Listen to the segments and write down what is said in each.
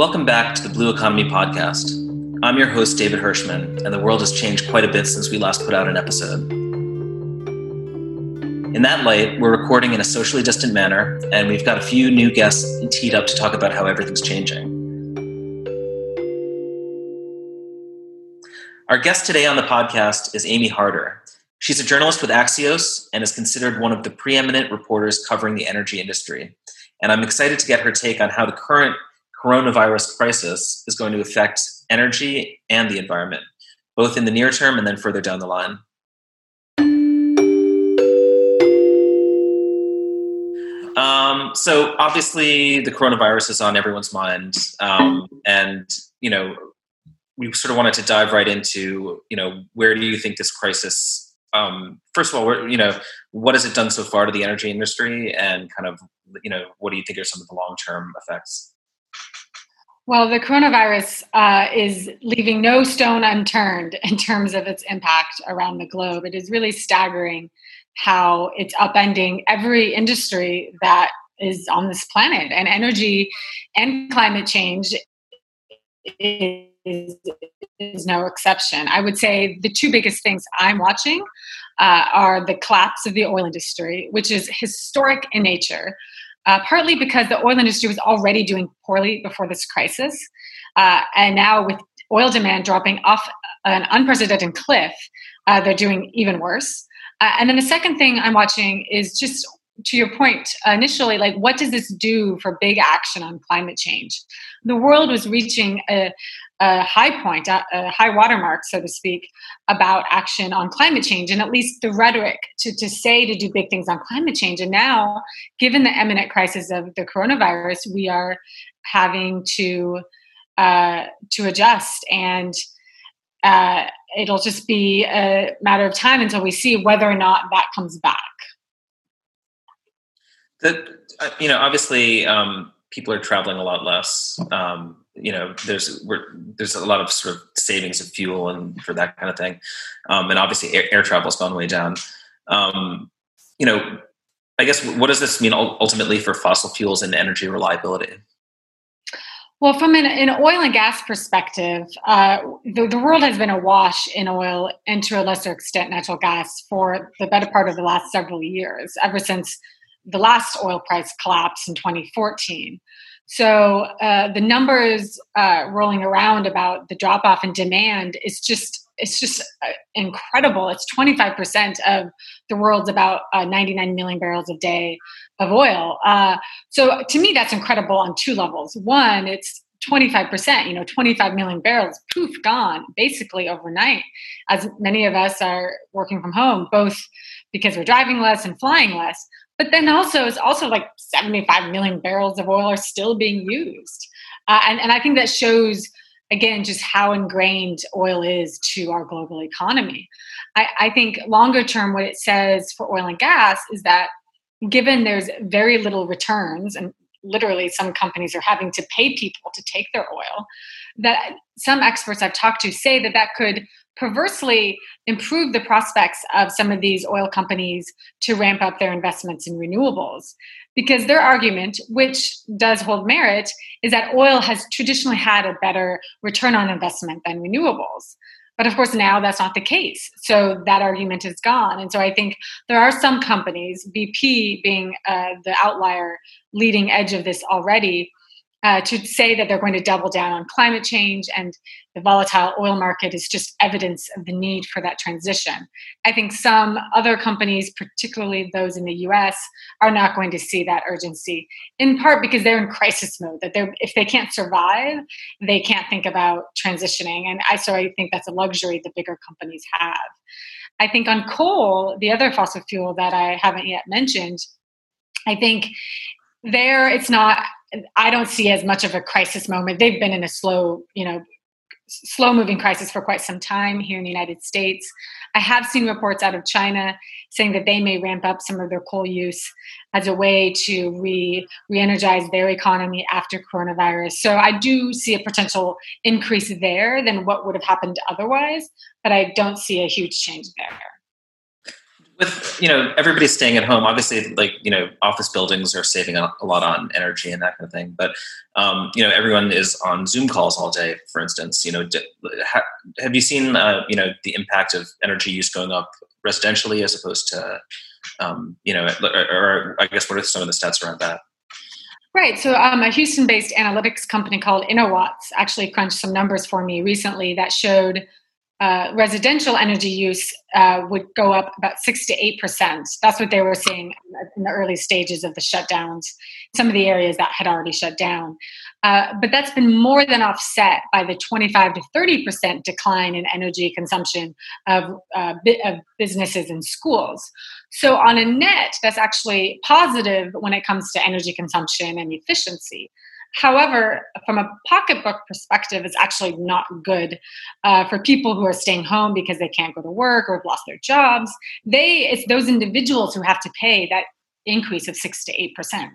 Welcome back to the Blue Economy Podcast. I'm your host, David Hirschman, and the world has changed quite a bit since we last put out an episode. In that light, we're recording in a socially distant manner, and we've got a few new guests teed up to talk about how everything's changing. Our guest today on the podcast is Amy Harder. She's a journalist with Axios and is considered one of the preeminent reporters covering the energy industry. And I'm excited to get her take on how the current coronavirus crisis is going to affect energy and the environment, both in the near term and then further down the line. Um, so obviously, the coronavirus is on everyone's mind, um, and you know, we sort of wanted to dive right into you know where do you think this crisis um, first of all, you know, what has it done so far to the energy industry, and kind of, you know, what do you think are some of the long term effects? Well, the coronavirus uh, is leaving no stone unturned in terms of its impact around the globe. It is really staggering how it's upending every industry that is on this planet, and energy and climate change is, is no exception. I would say the two biggest things I'm watching uh, are the collapse of the oil industry, which is historic in nature uh, partly because the oil industry was already doing poorly before this crisis. Uh, and now, with oil demand dropping off an unprecedented cliff, uh, they're doing even worse. Uh, and then the second thing I'm watching is just to your point initially, like what does this do for big action on climate change? The world was reaching a, a high point, a, a, high watermark, so to speak, about action on climate change, and at least the rhetoric to, to say to do big things on climate change. And now, given the imminent crisis of the coronavirus, we are having to uh, to adjust, and uh, it'll just be a matter of time until we see whether or not that comes back. That uh, you know, obviously, um, people are traveling a lot less. Um, you know there's there's a lot of sort of savings of fuel and for that kind of thing. Um, and obviously air, air travel's gone way down. Um, you know i guess what does this mean ultimately for fossil fuels and energy reliability? Well, from an, an, oil and gas perspective, uh, the, the, world has been awash in oil and to a lesser extent natural gas for the better part of the last several years, ever since the last oil price collapse in 2014. So uh, the numbers uh, rolling around about the drop off in demand is just it's just uh, incredible. It's 25% of the world's about uh, 99 million barrels a day of oil. Uh, so to me, that's incredible on two levels. One, it's 25%, you know, 25 million barrels, poof, gone basically overnight, as many of us are working from home, both because we're driving less and flying less. But then also, it's also like 75 million barrels of oil are still being used. Uh, and, and I think that shows, again, just how ingrained oil is to our global economy. I, I think longer term, what it says for oil and gas is that given there's very little returns and literally some companies are having to pay people to take their oil that some experts i've talked to say that that could perversely improve the prospects of some of these oil companies to ramp up their investments in renewables. Because their argument, which does hold merit, is that oil has traditionally had a better return on investment than renewables. But of course, now that's not the case. So that argument is gone. And so I think there are some companies, BP being uh, the outlier leading edge of this already, uh, to say that they're going to double down on climate change and the volatile oil market is just evidence of the need for that transition. I think some other companies, particularly those in the US, are not going to see that urgency, in part because they're in crisis mode, that they're, if they can't survive, they can't think about transitioning. And I, so I think that's a luxury the bigger companies have. I think on coal, the other fossil fuel that I haven't yet mentioned, I think there it's not I don't see as much of a crisis moment. They've been in a slow, you know, slow moving crisis for quite some time here in the United States. I have seen reports out of China saying that they may ramp up some of their coal use as a way to re re-energize their economy after coronavirus. So I do see a potential increase there than what would have happened otherwise, but I don't see a huge change there with you know everybody staying at home obviously like you know office buildings are saving a, lot on energy and that kind of thing but um, you know everyone is on zoom calls all day for instance you know ha, have you seen uh, you know the impact of energy use going up residentially as opposed to um, you know or, or, i guess what are some of the stats around that Right. So, um, a Houston based analytics company called InnoWatts actually crunched some numbers for me recently that showed uh, residential energy use uh, would go up about six to eight percent. That's what they were seeing in the early stages of the shutdowns. Some of the areas that had already shut down, uh, but that's been more than offset by the 25 to 30 percent decline in energy consumption of, uh, of businesses and schools. So, on a net, that's actually positive when it comes to energy consumption and efficiency. However, from a pocketbook perspective, it's actually not good uh, for people who are staying home because they can't go to work or have lost their jobs. They, it's those individuals who have to pay that increase of six to eight percent,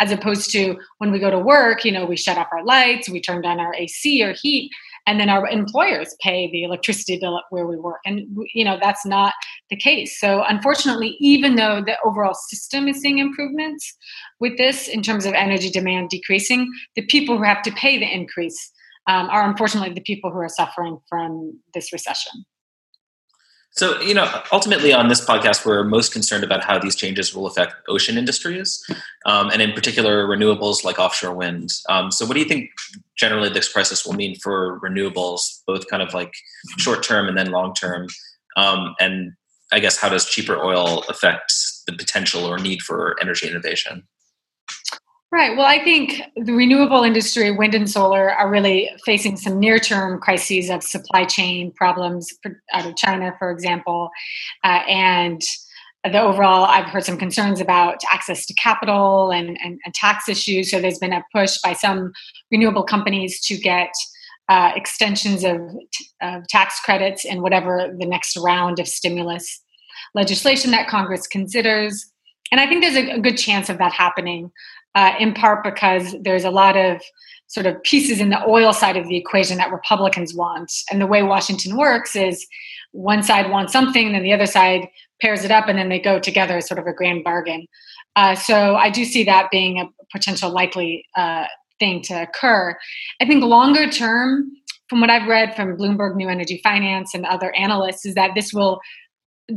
as opposed to when we go to work, you know, we shut off our lights, we turn down our AC or heat, and then our employers pay the electricity bill where we work. And you know that's not the case. So unfortunately even though the overall system is seeing improvements with this in terms of energy demand decreasing the people who have to pay the increase um, are unfortunately the people who are suffering from this recession so, you know, ultimately on this podcast, we're most concerned about how these changes will affect ocean industries, um, and in particular, renewables like offshore wind. Um, so, what do you think generally this crisis will mean for renewables, both kind of like short term and then long term? Um, and I guess, how does cheaper oil affect the potential or need for energy innovation? Right. Well, I think the renewable industry, wind and solar, are really facing some near term crises of supply chain problems out of China, for example. Uh, and the overall, I've heard some concerns about access to capital and, and, and, tax issues. So there's been a push by some renewable companies to get uh, extensions of, of tax credits in whatever the next round of stimulus legislation that Congress considers. And I think there's a good chance of that happening uh, in part because there's a lot of sort of pieces in the oil side of the equation that Republicans want. And the way Washington works is one side wants something, then the other side pairs it up, and then they go together as sort of a grand bargain. Uh, so I do see that being a potential likely uh, thing to occur. I think longer term, from what I've read from Bloomberg New Energy Finance and other analysts, is that this will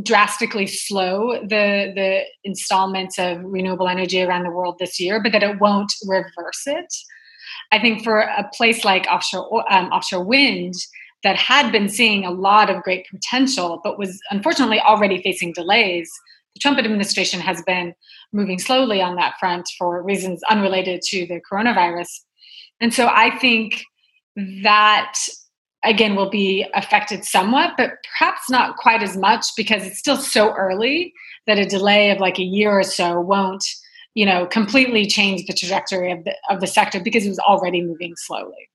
drastically slow the the installments of renewable energy around the world this year, but that it won't reverse it. I think for a place like offshore um, offshore wind that had been seeing a lot of great potential, but was unfortunately already facing delays, the Trump administration has been moving slowly on that front for reasons unrelated to the coronavirus. And so I think that again will be affected somewhat but perhaps not quite as much because it's still so early that a delay of like a year or so won't you know completely change the trajectory of the of the sector because it was already moving slowly.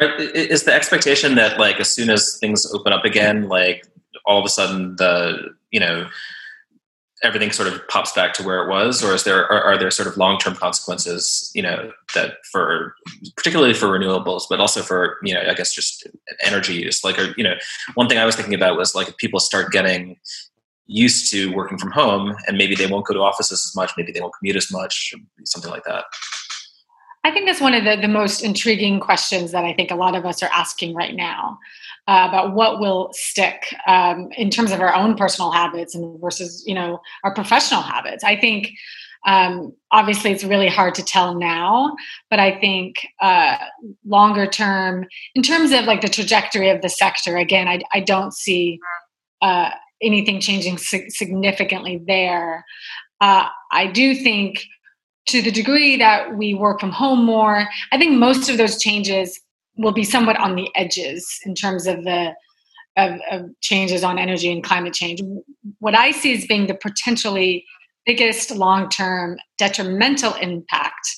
Is the expectation that like as soon as things open up again like all of a sudden the you know everything sort of pops back to where it was, or is there are, are there sort of long term consequences? You know that for particularly for renewables, but also for you know I guess just energy use. Like you know one thing I was thinking about was like if people start getting used to working from home and maybe they won't go to offices as much, maybe they won't commute as much, something like that. I think that's one of the, the most intriguing questions that I think a lot of us are asking right now uh, about what will stick um, in terms of our own personal habits and versus you know our professional habits. I think um, obviously it's really hard to tell now, but I think uh, longer term, in terms of like the trajectory of the sector, again, I, I don't see uh, anything changing significantly there. Uh, I do think to the degree that we work from home more, I think most of those changes will be somewhat on the edges in terms of the of, of, changes on energy and climate change. What I see as being the potentially biggest long term detrimental impact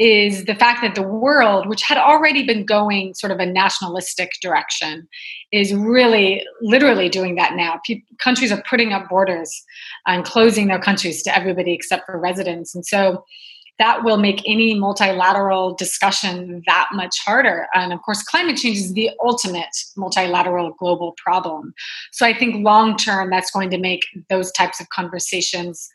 is the fact that the world, which had already been going sort of a nationalistic direction, is really literally doing that now. Pe- countries are putting up borders and closing their countries to everybody except for residents. And so that will make any multilateral discussion that much harder. And of course, climate change is the ultimate multilateral global problem. So I think long term, that's going to make those types of conversations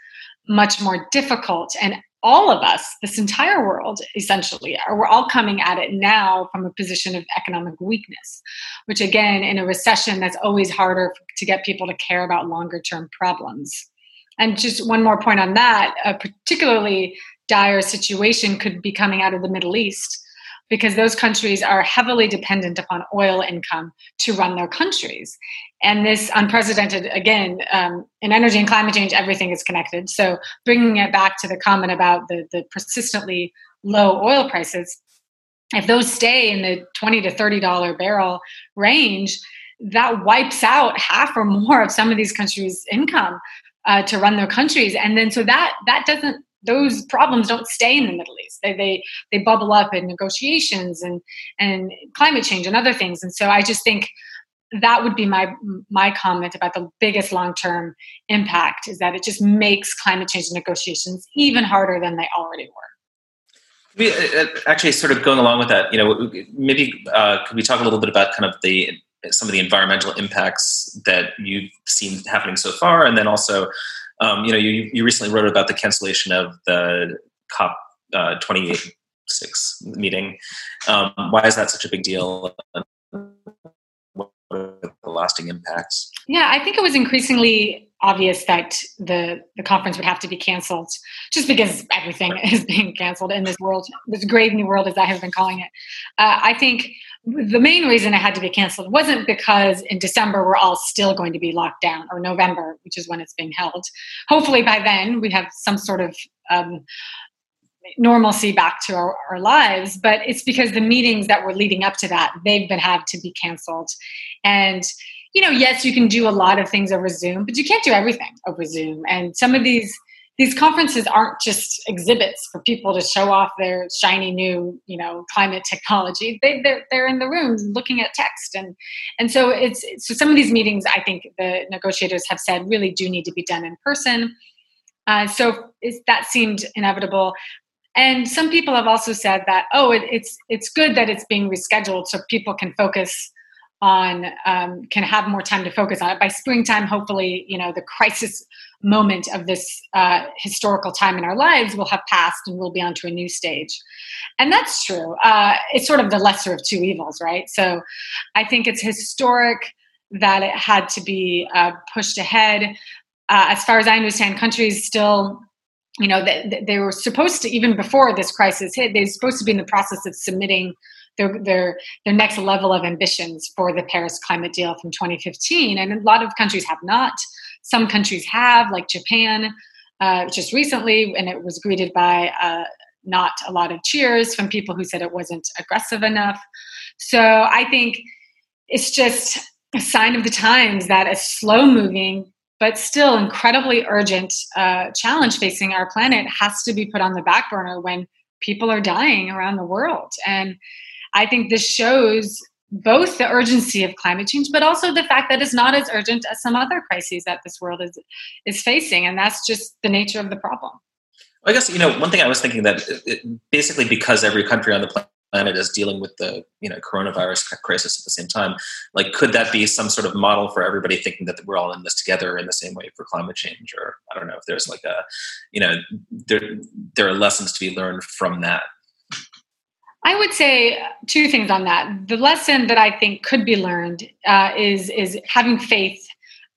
much more difficult. And all of us, this entire world, essentially, are we're all coming at it now from a position of economic weakness, which again, in a recession, that's always harder to get people to care about longer term problems. And just one more point on that, a particularly dire situation could be coming out of the Middle East because those countries are heavily dependent upon oil income to run their countries. And this unprecedented, again, um, in energy and climate change, everything is connected. So bringing it back to the comment about the, the persistently low oil prices, if those stay in the 20 to $30 barrel range, that wipes out half or more of some of these countries' income uh, to run their countries. And then so that that doesn't those problems don't stay in the Middle East. They, they they bubble up in negotiations and and climate change and other things. And so I just think that would be my my comment about the biggest long term impact is that it just makes climate change negotiations even harder than they already were. We uh, uh, actually sort of going along with that. You know, maybe uh, could we talk a little bit about kind of the some of the environmental impacts that you've seen happening so far, and then also um, you know, you, you recently wrote about the cancellation of the COP uh, 26 meeting. Um, why is that such a big deal? The lasting impacts? Yeah, I think it was increasingly obvious that the the conference would have to be canceled, just because everything is being canceled in this world, this grave new world, as I have been calling it. Uh, I think the main reason it had to be canceled wasn't because in December we're all still going to be locked down, or November, which is when it's being held. Hopefully, by then we have some sort of um, normalcy back to our, our, lives. But it's because the meetings that were leading up to that they've been had to be canceled, and you know, yes, you can do a lot of things over Zoom, but you can't do everything over Zoom. And some of these these conferences aren't just exhibits for people to show off their shiny new you know climate technology they, they're, they're in the rooms looking at text and and so it's so some of these meetings i think the negotiators have said really do need to be done in person uh, so that seemed inevitable and some people have also said that oh it, it's it's good that it's being rescheduled so people can focus on um, can have more time to focus on it. By springtime hopefully you know the crisis moment of this uh, historical time in our lives will have passed and we'll be onto a new stage. And that's true. Uh, it's sort of the lesser of two evils right? So i think it's historic that it had to be uh, pushed ahead. Uh, as far as i understand countries still you know they, they were supposed to even before this crisis hit they were supposed to be in the process of submitting their, their, their next level of ambitions for the Paris climate deal from 2015. And a lot of countries have not. Some countries have, like Japan, uh, just recently, and it was greeted by uh, not a lot of cheers from people who said it wasn't aggressive enough. So I think it's just a sign of the times that a slow moving but still incredibly urgent uh, challenge facing our planet has to be put on the back burner when people are dying around the world. And I think this shows both the urgency of climate change, but also the fact that it's not as urgent as some other crises that this world is is facing, and that's just the nature of the problem. I guess you know one thing I was thinking that it, basically because every country on the planet is dealing with the you know coronavirus crisis at the same time, like could that be some sort of model for everybody thinking that we're all in this together in the same way for climate change? Or I don't know if there's like a you know there there are lessons to be learned from that. I would say two things on that. The lesson that I think could be learned uh, is is having faith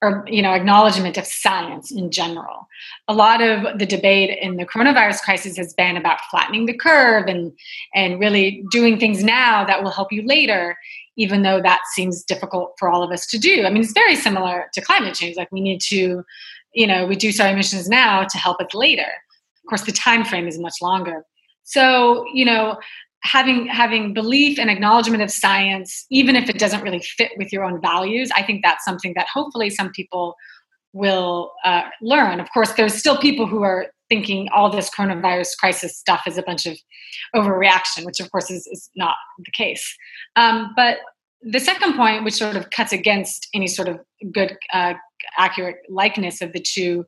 or you know acknowledgement of science in general. A lot of the debate in the coronavirus crisis has been about flattening the curve and and really doing things now that will help you later, even though that seems difficult for all of us to do. I mean, it's very similar to climate change. Like we need to, you know, reduce our emissions now to help us later. Of course, the time frame is much longer. So, you know, having having belief and acknowledgement of science even if it doesn't really fit with your own values i think that's something that hopefully some people will uh, learn. Of course there's still people who are thinking all this coronavirus crisis stuff is a bunch of overreaction which of course is, is not the case. Um, but the second point which sort of cuts against any sort of good uh, accurate likeness of the two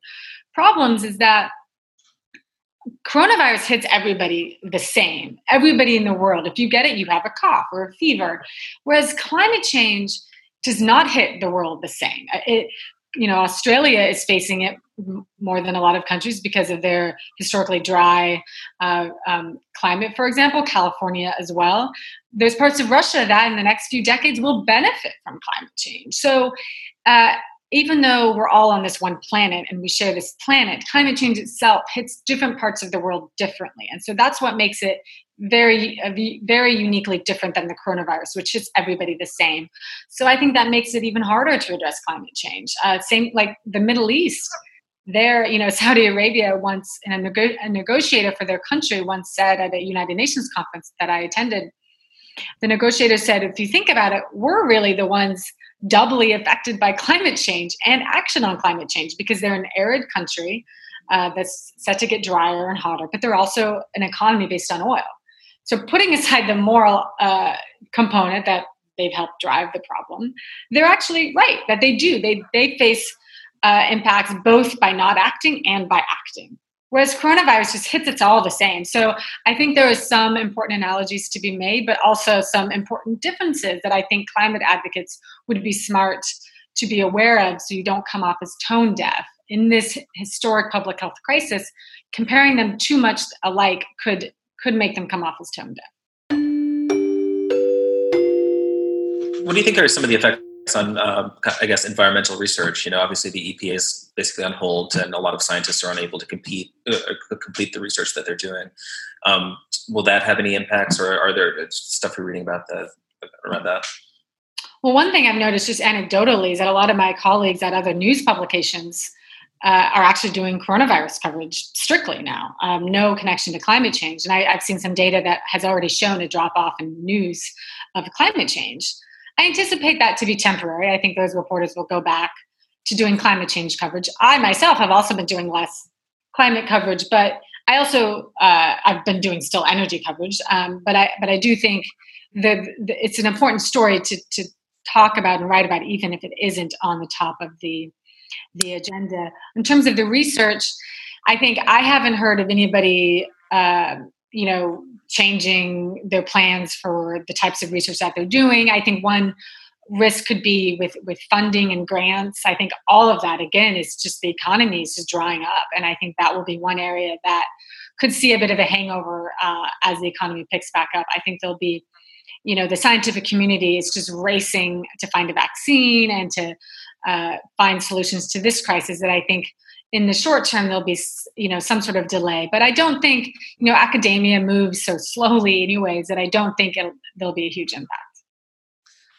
problems is that coronavirus hits everybody the same, everybody in the world. If you get it, you have a cough or a fever. Whereas climate change does not hit the world the same. It, you know, Australia is facing it more than a lot of countries because of their historically dry uh, um, climate, for example, California as well. There's parts of Russia that in the next few decades will benefit from climate change. So, uh, even though we're all on this one planet and we share this planet, climate change itself hits different parts of the world differently. And so that's what makes it very, uh, very uniquely different than the coronavirus, which hits everybody the same. So I think that makes it even harder to address climate change. Uh, same like the Middle East. There, you know, Saudi Arabia once, and a, nego- a negotiator for their country once said at a United Nations conference that I attended, the negotiator said, if you think about it, we're really the ones doubly affected by climate change and action on climate change because they're an arid country uh, that's set to get drier and hotter, but they're also an economy based on oil. So, putting aside the moral uh, component that they've helped drive the problem, they're actually right that they do. They, they face uh, impacts both by not acting and by acting. Whereas coronavirus just hits it's all the same. So I think there are some important analogies to be made, but also some important differences that I think climate advocates would be smart to be aware of so you don't come off as tone deaf. In this historic public health crisis, comparing them too much alike could could make them come off as tone deaf. What do you think are some of the effects on, uh, I guess, environmental research. You know, obviously the EPA is basically on hold, and a lot of scientists are unable to compete uh, uh, complete the research that they're doing. Um, will that have any impacts, or are there stuff you're reading about that around that? Well, one thing I've noticed just anecdotally is that a lot of my colleagues at other news publications uh, are actually doing coronavirus coverage strictly now, um, no connection to climate change. And I, have seen some data that has already shown a drop off in news of climate change. I anticipate that to be temporary. I think those reporters will go back to doing climate change coverage. I myself have also been doing less climate coverage, but I also uh, I've been doing still energy coverage. Um, but I but I do think that it's an important story to to talk about and write about, even if it isn't on the top of the the agenda. In terms of the research, I think I haven't heard of anybody. Uh, you know changing their plans for the types of research that they're doing. I think one risk could be with with funding and grants. I think all of that again is just the economy is just drying up, and I think that will be one area that could see a bit of a hangover uh, as the economy picks back up. I think there'll be, you know, the scientific community is just racing to find a vaccine and to uh, find solutions to this crisis that I think in the short term there'll be you know some sort of delay but i don't think you know academia moves so slowly anyways that i don't think there'll be a huge impact.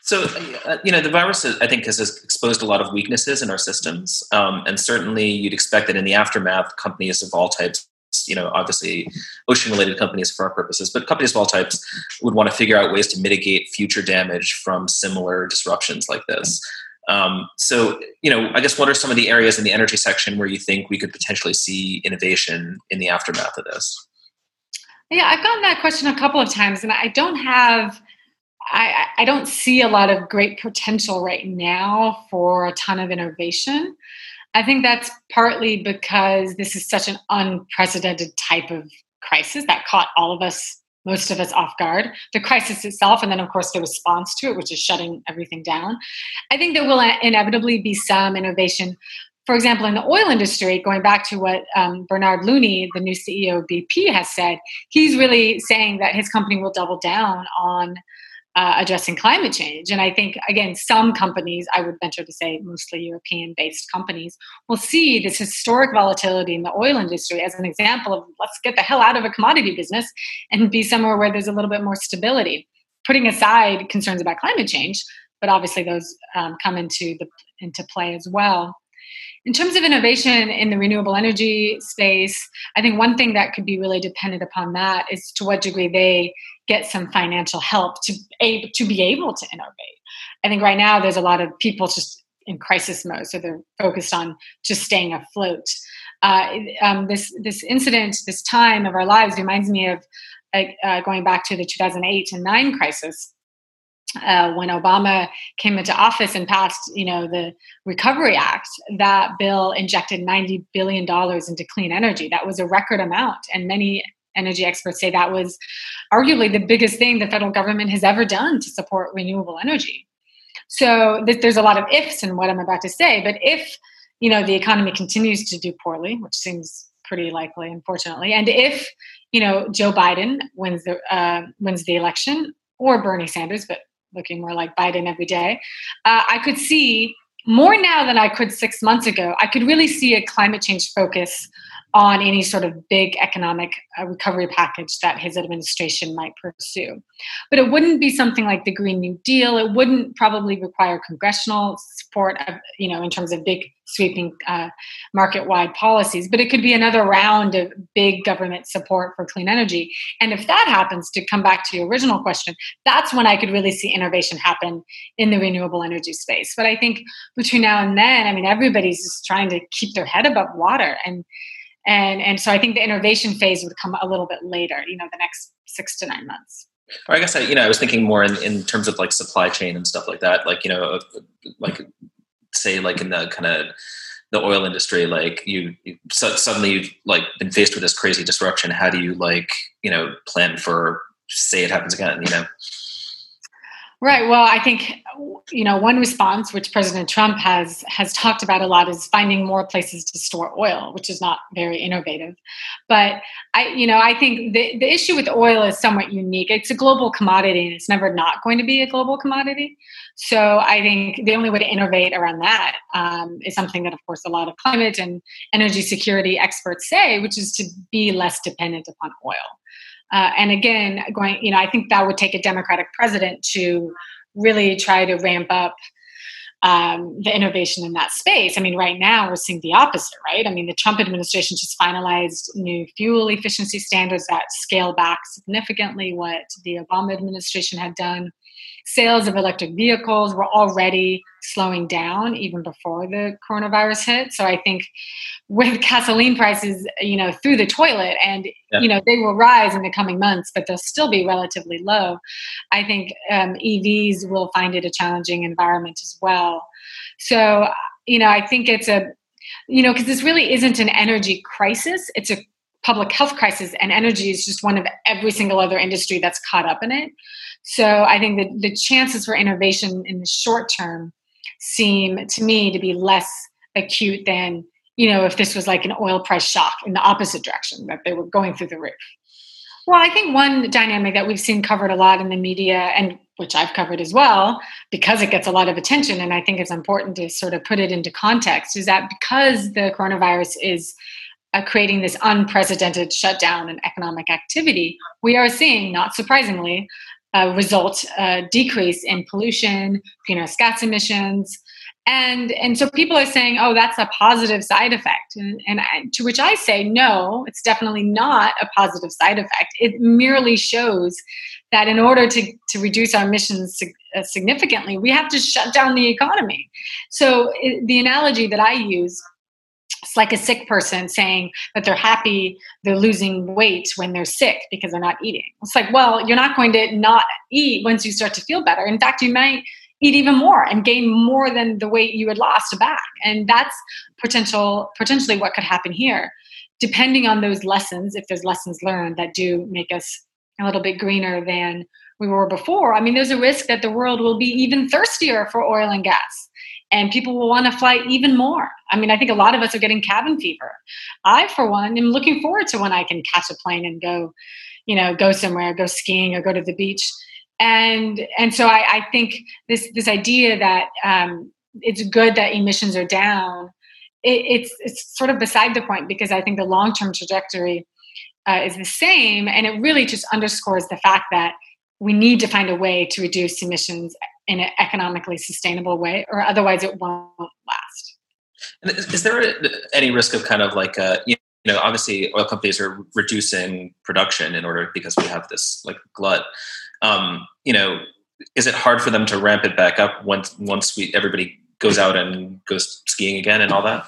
So uh, you know the virus i think has exposed a lot of weaknesses in our systems um, and certainly you'd expect that in the aftermath companies of all types you know obviously ocean related companies for our purposes but companies of all types would want to figure out ways to mitigate future damage from similar disruptions like this um, so, you know, I guess what are some of the areas in the energy section where you think we could potentially see innovation in the aftermath of this? Yeah, I've gotten that question a couple of times, and I don't have, I, I don't see a lot of great potential right now for a ton of innovation. I think that's partly because this is such an unprecedented type of crisis that caught all of us most of us off guard. The crisis itself and then of course the response to it which is shutting everything down. I think there will inevitably be some innovation. For example in the oil industry going back to what um, bernard looney the new ceo of bp has said he's really saying that his company will double down on uh, addressing climate change. And I think, again, some companies, I would venture to say mostly European based companies, will see this historic volatility in the oil industry as an example of let's get the hell out of a commodity business and be somewhere where there's a little bit more stability. Putting aside concerns about climate change, but obviously those um, come into the into play as well. In terms of innovation in the renewable energy space, I think one thing that could be really dependent upon that is to what degree they get some financial help to, able to be able to innovate. I think right now there's a lot of people just in crisis mode, so they're focused on just staying afloat. Uh, um, this this incident, this time of our lives, reminds me of uh, going back to the 2008 and 9 crisis, uh, when Obama came into office and passed, you know, the Recovery Act, that bill injected ninety billion dollars into clean energy. That was a record amount, and many energy experts say that was arguably the biggest thing the federal government has ever done to support renewable energy. So th- there's a lot of ifs in what I'm about to say, but if you know the economy continues to do poorly, which seems pretty likely, unfortunately, and if you know Joe Biden wins the uh, wins the election or Bernie Sanders, but looking more like Biden every day, uh, I could see more now than I could six months ago. I could really see a climate change focus on any sort of big economic uh, recovery package that his administration might pursue. But it wouldn't be something like the Green New Deal. It wouldn't probably require congressional support, of, you know, in terms of big sweeping uh, market-wide policies. But it could be another round of big government support for clean energy. And if that happens, to come back to your original question, that's when I could really see innovation happen in the renewable energy space. But I think between now and then, I mean, everybody's just trying to keep their head above water and and and so I think the innovation phase would come a little bit later. You know, the next six to nine months. Or I guess I, you know, I was thinking more in, in terms of like supply chain and stuff like that. Like you know, like say like in the kind of the oil industry, like you, you so suddenly you've like been faced with this crazy disruption. How do you like you know plan for say it happens again? You know. Right. Well, I think you know one response which President Trump has has talked about a lot is finding more places to store oil, which is not very innovative. But I, you know, I think the the issue with oil is somewhat unique. It's a global commodity, and it's never not going to be a global commodity. So I think the only way to innovate around that um, is something that, of course, a lot of climate and energy security experts say, which is to be less dependent upon oil. Uh, and again, going, you know, I think that would take a Democratic president to really try to ramp up um, the innovation in that space. I mean, right now we're seeing the opposite, right? I mean, the Trump administration just finalized new fuel efficiency standards that scale back significantly what the Obama administration had done sales of electric vehicles were already slowing down even before the coronavirus hit. So I think with gasoline prices, you know, through the toilet and, yeah. you know, they will rise in the coming months, but they'll still be relatively low. I think um, EVs will find it a challenging environment as well. So, you know, I think it's a, you know, because this really isn't an energy crisis. It's a public health crisis, and energy is just one of every single other industry that's caught up in it. So I think that the chances for innovation in the short term seem to me to be less acute than you know if this was like an oil price shock in the opposite direction that they were going through the roof. Well, I think one dynamic that we've seen covered a lot in the media and which I've covered as well, because it gets a lot of attention, and I think it's important to sort of put it into context, is that because the coronavirus is uh, creating this unprecedented shutdown in economic activity, we are seeing, not surprisingly, a result decrease in pollution, greenhouse gas emissions, and and so people are saying, oh, that's a positive side effect, and, and I, to which I say, no, it's definitely not a positive side effect. It merely shows that in order to to reduce our emissions uh, significantly, we have to shut down the economy. So it, the analogy that I use it's like a sick person saying that they're happy they're losing weight when they're sick because they're not eating. It's like, well, you're not going to not eat once you start to feel better. In fact, you might eat even more and gain more than the weight you had lost back. And that's potential potentially what could happen here. Depending on those lessons, if there's lessons learned that do make us a little bit greener than we were before, I mean, there's a risk that the world will be even thirstier for oil and gas and people will want to fly even more. I mean, I think a lot of us are getting cabin fever. I, for one, am looking forward to when I can catch a plane and go, you know, go somewhere, go skiing or go to the beach. And and so I, I think this this idea that um, it's good that emissions are down, it, it's it's sort of beside the point because I think the long term trajectory uh, is the same, and it really just underscores the fact that we need to find a way to reduce emissions in an economically sustainable way, or otherwise it won't last. And is, there any risk of kind of like a, uh, you know, obviously oil companies are reducing production in order because we have this like glut. Um, you know, is it hard for them to ramp it back up once once we everybody goes out and goes skiing again and all that?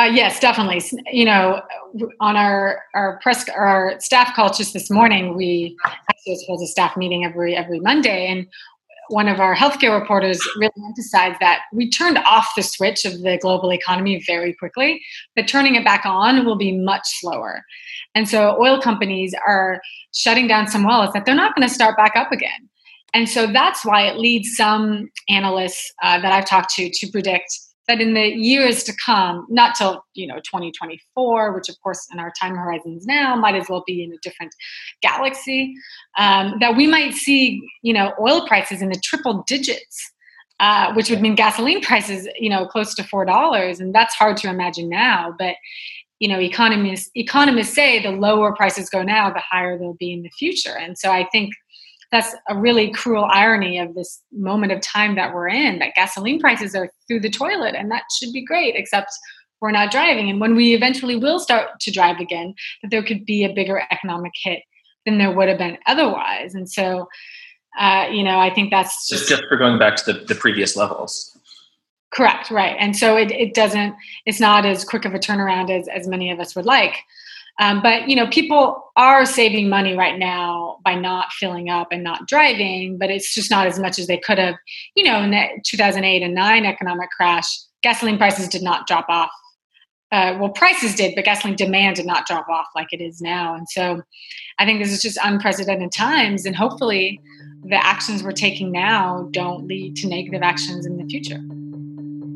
Uh, yes, definitely. You know, on our our press our staff call just this morning, we actually hold a staff meeting every every Monday, and one of our healthcare reporters really emphasized that we turned off the switch of the global economy very quickly, but turning it back on will be much slower. And so oil companies are shutting down some wells that they're not going to start back up again. And so that's why it leads some analysts uh, that I've talked to to predict that in the years to come, not till you know 2024, which of course in our time horizons now might as well be in a different galaxy, um, that we might see you know oil prices in the triple digits. Uh, which would mean gasoline prices, you know, close to four dollars, and that's hard to imagine now. But you know, economists economists say the lower prices go now, the higher they'll be in the future. And so I think that's a really cruel irony of this moment of time that we're in that gasoline prices are through the toilet and that should be great except we're not driving. And when we eventually will start to drive again that there could be a bigger economic hit than there would have been otherwise. And so uh, you know i think that's just, just for going back to the, the previous levels. Correct right. And so it, it doesn't it's not as quick of a turnaround as, as many of us would like um, but you know, people are saving money right now by not filling up and not driving, but it's just not as much as they could have. You know, in the 2008 and 9 economic crash, gasoline prices did not drop off. Uh, well, prices did, but gasoline demand did not drop off like it is now. And so, I think this is just unprecedented times, and hopefully, the actions we're taking now don't lead to negative actions in the future.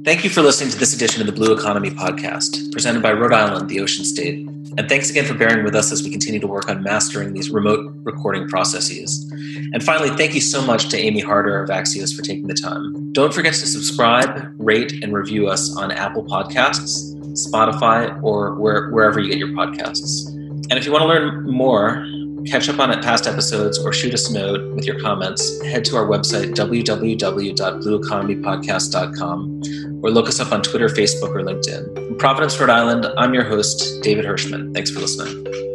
Thank you for listening to this edition of the Blue Economy Podcast, presented by Rhode Island, the Ocean State. And thanks again for bearing with us as we continue to work on mastering these remote recording processes. And finally, thank you so much to Amy Harder of Axios for taking the time. Don't forget to subscribe, rate, and review us on Apple Podcasts, Spotify, or where, wherever you get your podcasts. And if you want to learn more, catch up on past episodes, or shoot us a note with your comments, head to our website, www.blueeconomypodcast.com or look us up on Twitter, Facebook, or LinkedIn. In Providence, Rhode Island, I'm your host, David Hirschman. Thanks for listening.